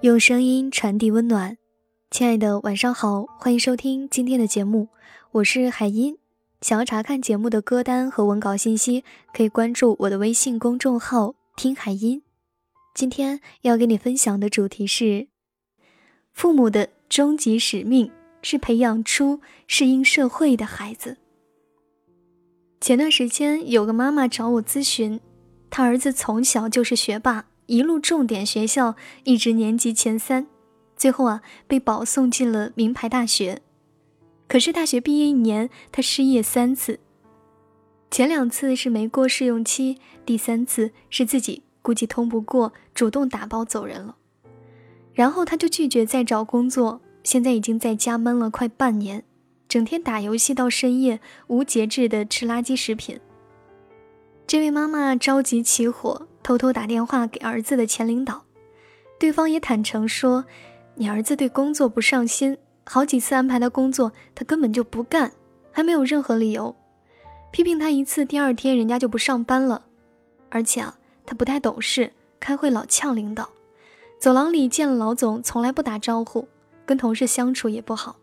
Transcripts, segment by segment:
用声音传递温暖，亲爱的，晚上好，欢迎收听今天的节目，我是海音。想要查看节目的歌单和文稿信息，可以关注我的微信公众号“听海音”。今天要跟你分享的主题是：父母的终极使命是培养出适应社会的孩子。前段时间有个妈妈找我咨询，她儿子从小就是学霸，一路重点学校，一直年级前三，最后啊被保送进了名牌大学。可是大学毕业一年，他失业三次。前两次是没过试用期，第三次是自己估计通不过，主动打包走人了。然后他就拒绝再找工作，现在已经在家闷了快半年，整天打游戏到深夜，无节制的吃垃圾食品。这位妈妈着急起火，偷偷打电话给儿子的前领导，对方也坦诚说：“你儿子对工作不上心。”好几次安排他工作，他根本就不干，还没有任何理由。批评他一次，第二天人家就不上班了。而且啊，他不太懂事，开会老呛领导，走廊里见了老总从来不打招呼，跟同事相处也不好。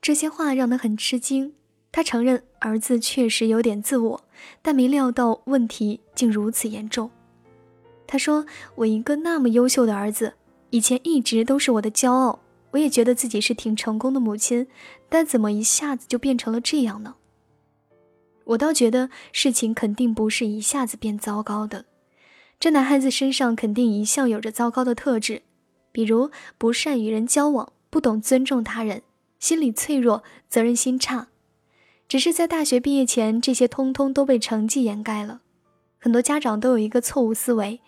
这些话让他很吃惊。他承认儿子确实有点自我，但没料到问题竟如此严重。他说：“我一个那么优秀的儿子，以前一直都是我的骄傲。”我也觉得自己是挺成功的母亲，但怎么一下子就变成了这样呢？我倒觉得事情肯定不是一下子变糟糕的，这男孩子身上肯定一向有着糟糕的特质，比如不善与人交往、不懂尊重他人、心理脆弱、责任心差。只是在大学毕业前，这些通通都被成绩掩盖了。很多家长都有一个错误思维：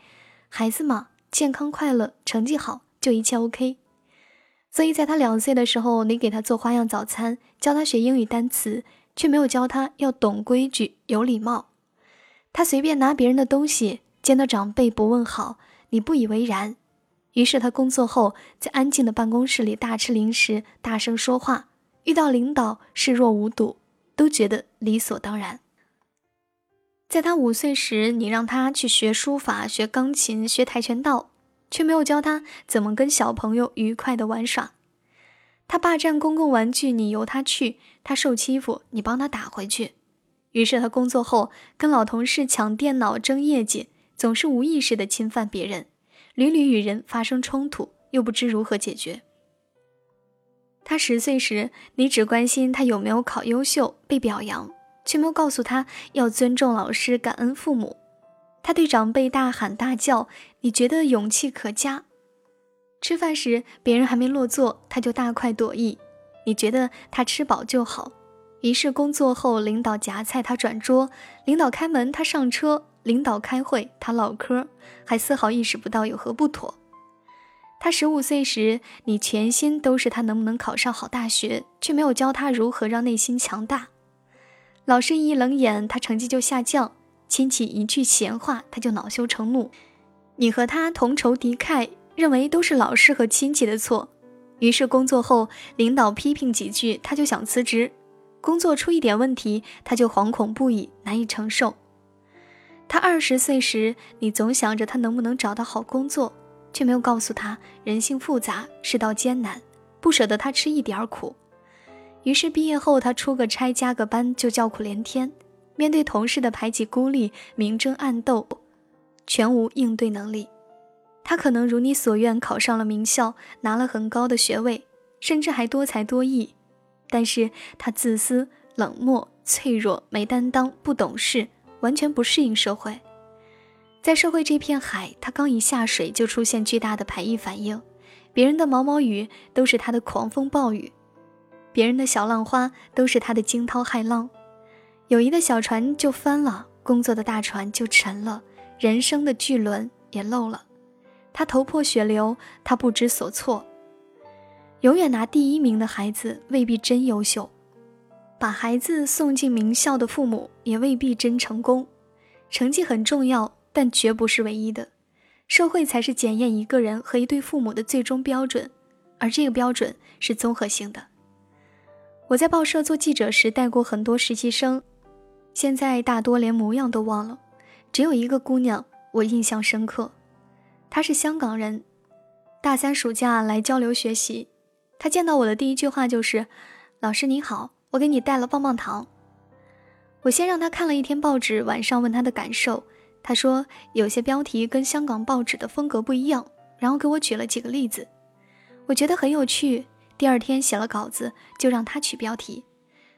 孩子嘛，健康快乐、成绩好就一切 OK。所以，在他两岁的时候，你给他做花样早餐，教他学英语单词，却没有教他要懂规矩、有礼貌。他随便拿别人的东西，见到长辈不问好，你不以为然。于是他工作后，在安静的办公室里大吃零食、大声说话，遇到领导视若无睹，都觉得理所当然。在他五岁时，你让他去学书法、学钢琴、学跆拳道。却没有教他怎么跟小朋友愉快的玩耍。他霸占公共玩具，你由他去；他受欺负，你帮他打回去。于是他工作后跟老同事抢电脑争业绩，总是无意识的侵犯别人，屡屡与人发生冲突，又不知如何解决。他十岁时，你只关心他有没有考优秀、被表扬，却没有告诉他要尊重老师、感恩父母。他对长辈大喊大叫，你觉得勇气可嘉；吃饭时别人还没落座，他就大快朵颐，你觉得他吃饱就好。于是工作后，领导夹菜他转桌，领导开门他上车，领导开会他唠嗑，还丝毫意识不到有何不妥。他十五岁时，你全心都是他能不能考上好大学，却没有教他如何让内心强大。老师一冷眼，他成绩就下降。亲戚一句闲话，他就恼羞成怒。你和他同仇敌忾，认为都是老师和亲戚的错。于是工作后，领导批评几句，他就想辞职。工作出一点问题，他就惶恐不已，难以承受。他二十岁时，你总想着他能不能找到好工作，却没有告诉他人性复杂，世道艰难，不舍得他吃一点苦。于是毕业后，他出个差加个班就叫苦连天。面对同事的排挤孤立、明争暗斗，全无应对能力。他可能如你所愿考上了名校，拿了很高的学位，甚至还多才多艺，但是他自私、冷漠、脆弱、没担当、不懂事，完全不适应社会。在社会这片海，他刚一下水就出现巨大的排异反应，别人的毛毛雨都是他的狂风暴雨，别人的小浪花都是他的惊涛骇浪。友谊的小船就翻了，工作的大船就沉了，人生的巨轮也漏了。他头破血流，他不知所措。永远拿第一名的孩子未必真优秀，把孩子送进名校的父母也未必真成功。成绩很重要，但绝不是唯一的。社会才是检验一个人和一对父母的最终标准，而这个标准是综合性的。我在报社做记者时带过很多实习生。现在大多连模样都忘了，只有一个姑娘我印象深刻，她是香港人。大三暑假来交流学习。她见到我的第一句话就是：“老师你好，我给你带了棒棒糖。”我先让她看了一天报纸，晚上问她的感受。他说有些标题跟香港报纸的风格不一样，然后给我举了几个例子，我觉得很有趣。第二天写了稿子，就让他取标题。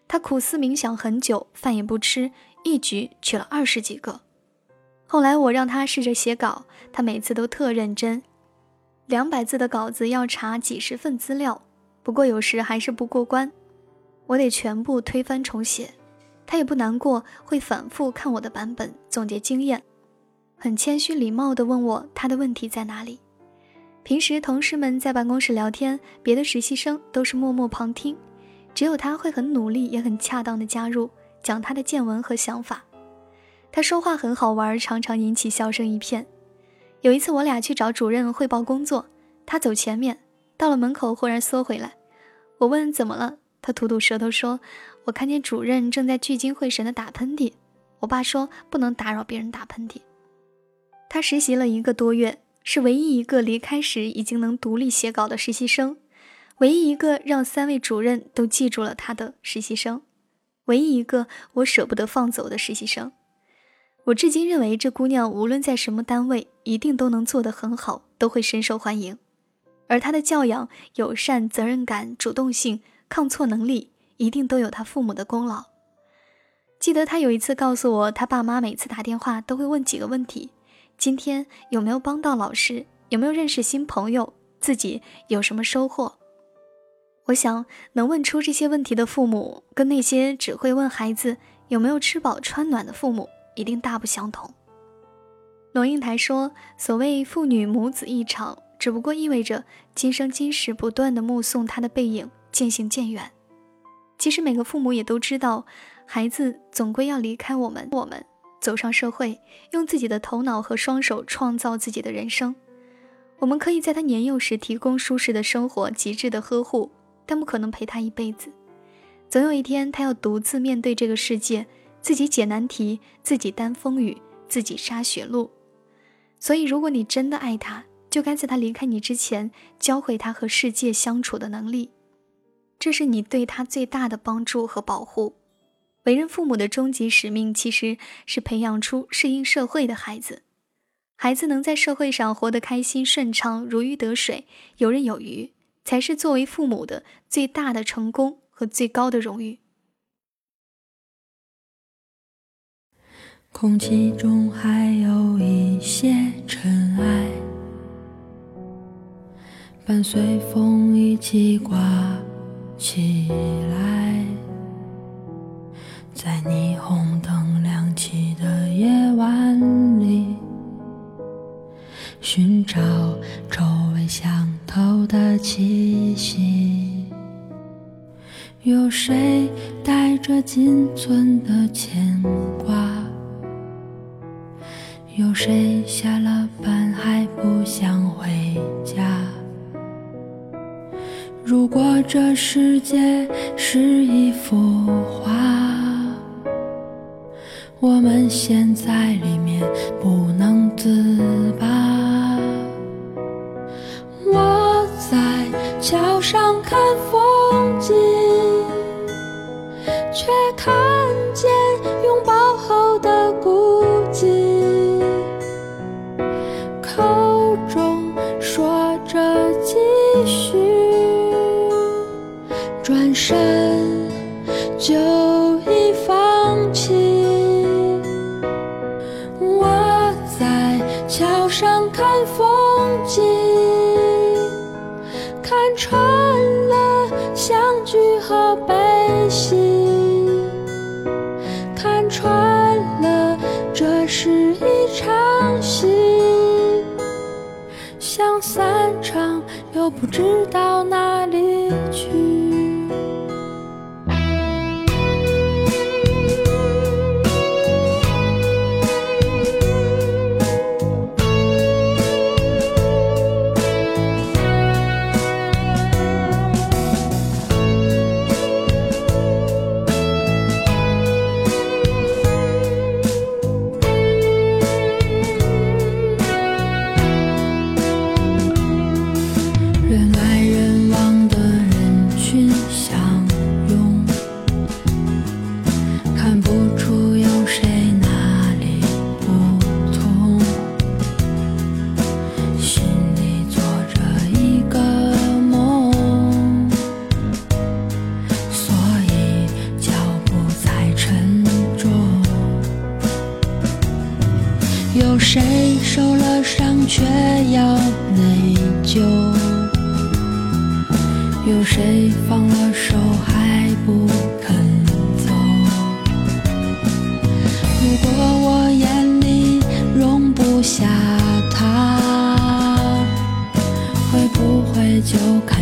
他苦思冥想很久，饭也不吃，一举取了二十几个。后来我让他试着写稿，他每次都特认真。两百字的稿子要查几十份资料，不过有时还是不过关，我得全部推翻重写。他也不难过，会反复看我的版本，总结经验。很谦虚礼貌地问我他的问题在哪里。平时同事们在办公室聊天，别的实习生都是默默旁听，只有他会很努力，也很恰当地加入，讲他的见闻和想法。他说话很好玩，常常引起笑声一片。有一次我俩去找主任汇报工作，他走前面，到了门口忽然缩回来。我问怎么了，他吐吐舌头说：“我看见主任正在聚精会神地打喷嚏。”我爸说不能打扰别人打喷嚏。他实习了一个多月，是唯一一个离开时已经能独立写稿的实习生，唯一一个让三位主任都记住了他的实习生，唯一一个我舍不得放走的实习生。我至今认为这姑娘无论在什么单位，一定都能做得很好，都会深受欢迎。而她的教养、友善、责任感、主动性、抗挫能力，一定都有她父母的功劳。记得她有一次告诉我，她爸妈每次打电话都会问几个问题。今天有没有帮到老师？有没有认识新朋友？自己有什么收获？我想能问出这些问题的父母，跟那些只会问孩子有没有吃饱穿暖的父母，一定大不相同。龙应台说：“所谓父女母子一场，只不过意味着今生今世不断的目送他的背影渐行渐远。其实每个父母也都知道，孩子总归要离开我们，我们。”走上社会，用自己的头脑和双手创造自己的人生。我们可以在他年幼时提供舒适的生活、极致的呵护，但不可能陪他一辈子。总有一天，他要独自面对这个世界，自己解难题，自己担风雨，自己杀血路。所以，如果你真的爱他，就该在他离开你之前，教会他和世界相处的能力。这是你对他最大的帮助和保护。为人父母的终极使命，其实是培养出适应社会的孩子。孩子能在社会上活得开心、顺畅、如鱼得水、游刃有余，才是作为父母的最大的成功和最高的荣誉。空气中还有一些尘埃，伴随风一起刮起来。在霓虹灯亮起的夜晚里，寻找周围相投的气息。有谁带着仅存的牵挂？有谁下了班还不想回家？如果这世界是一幅画。我们陷在里面不能自拔。我在桥上看风景，不知有谁受了伤却要内疚？有谁放了手还不肯走？如果我眼里容不下他会不会就看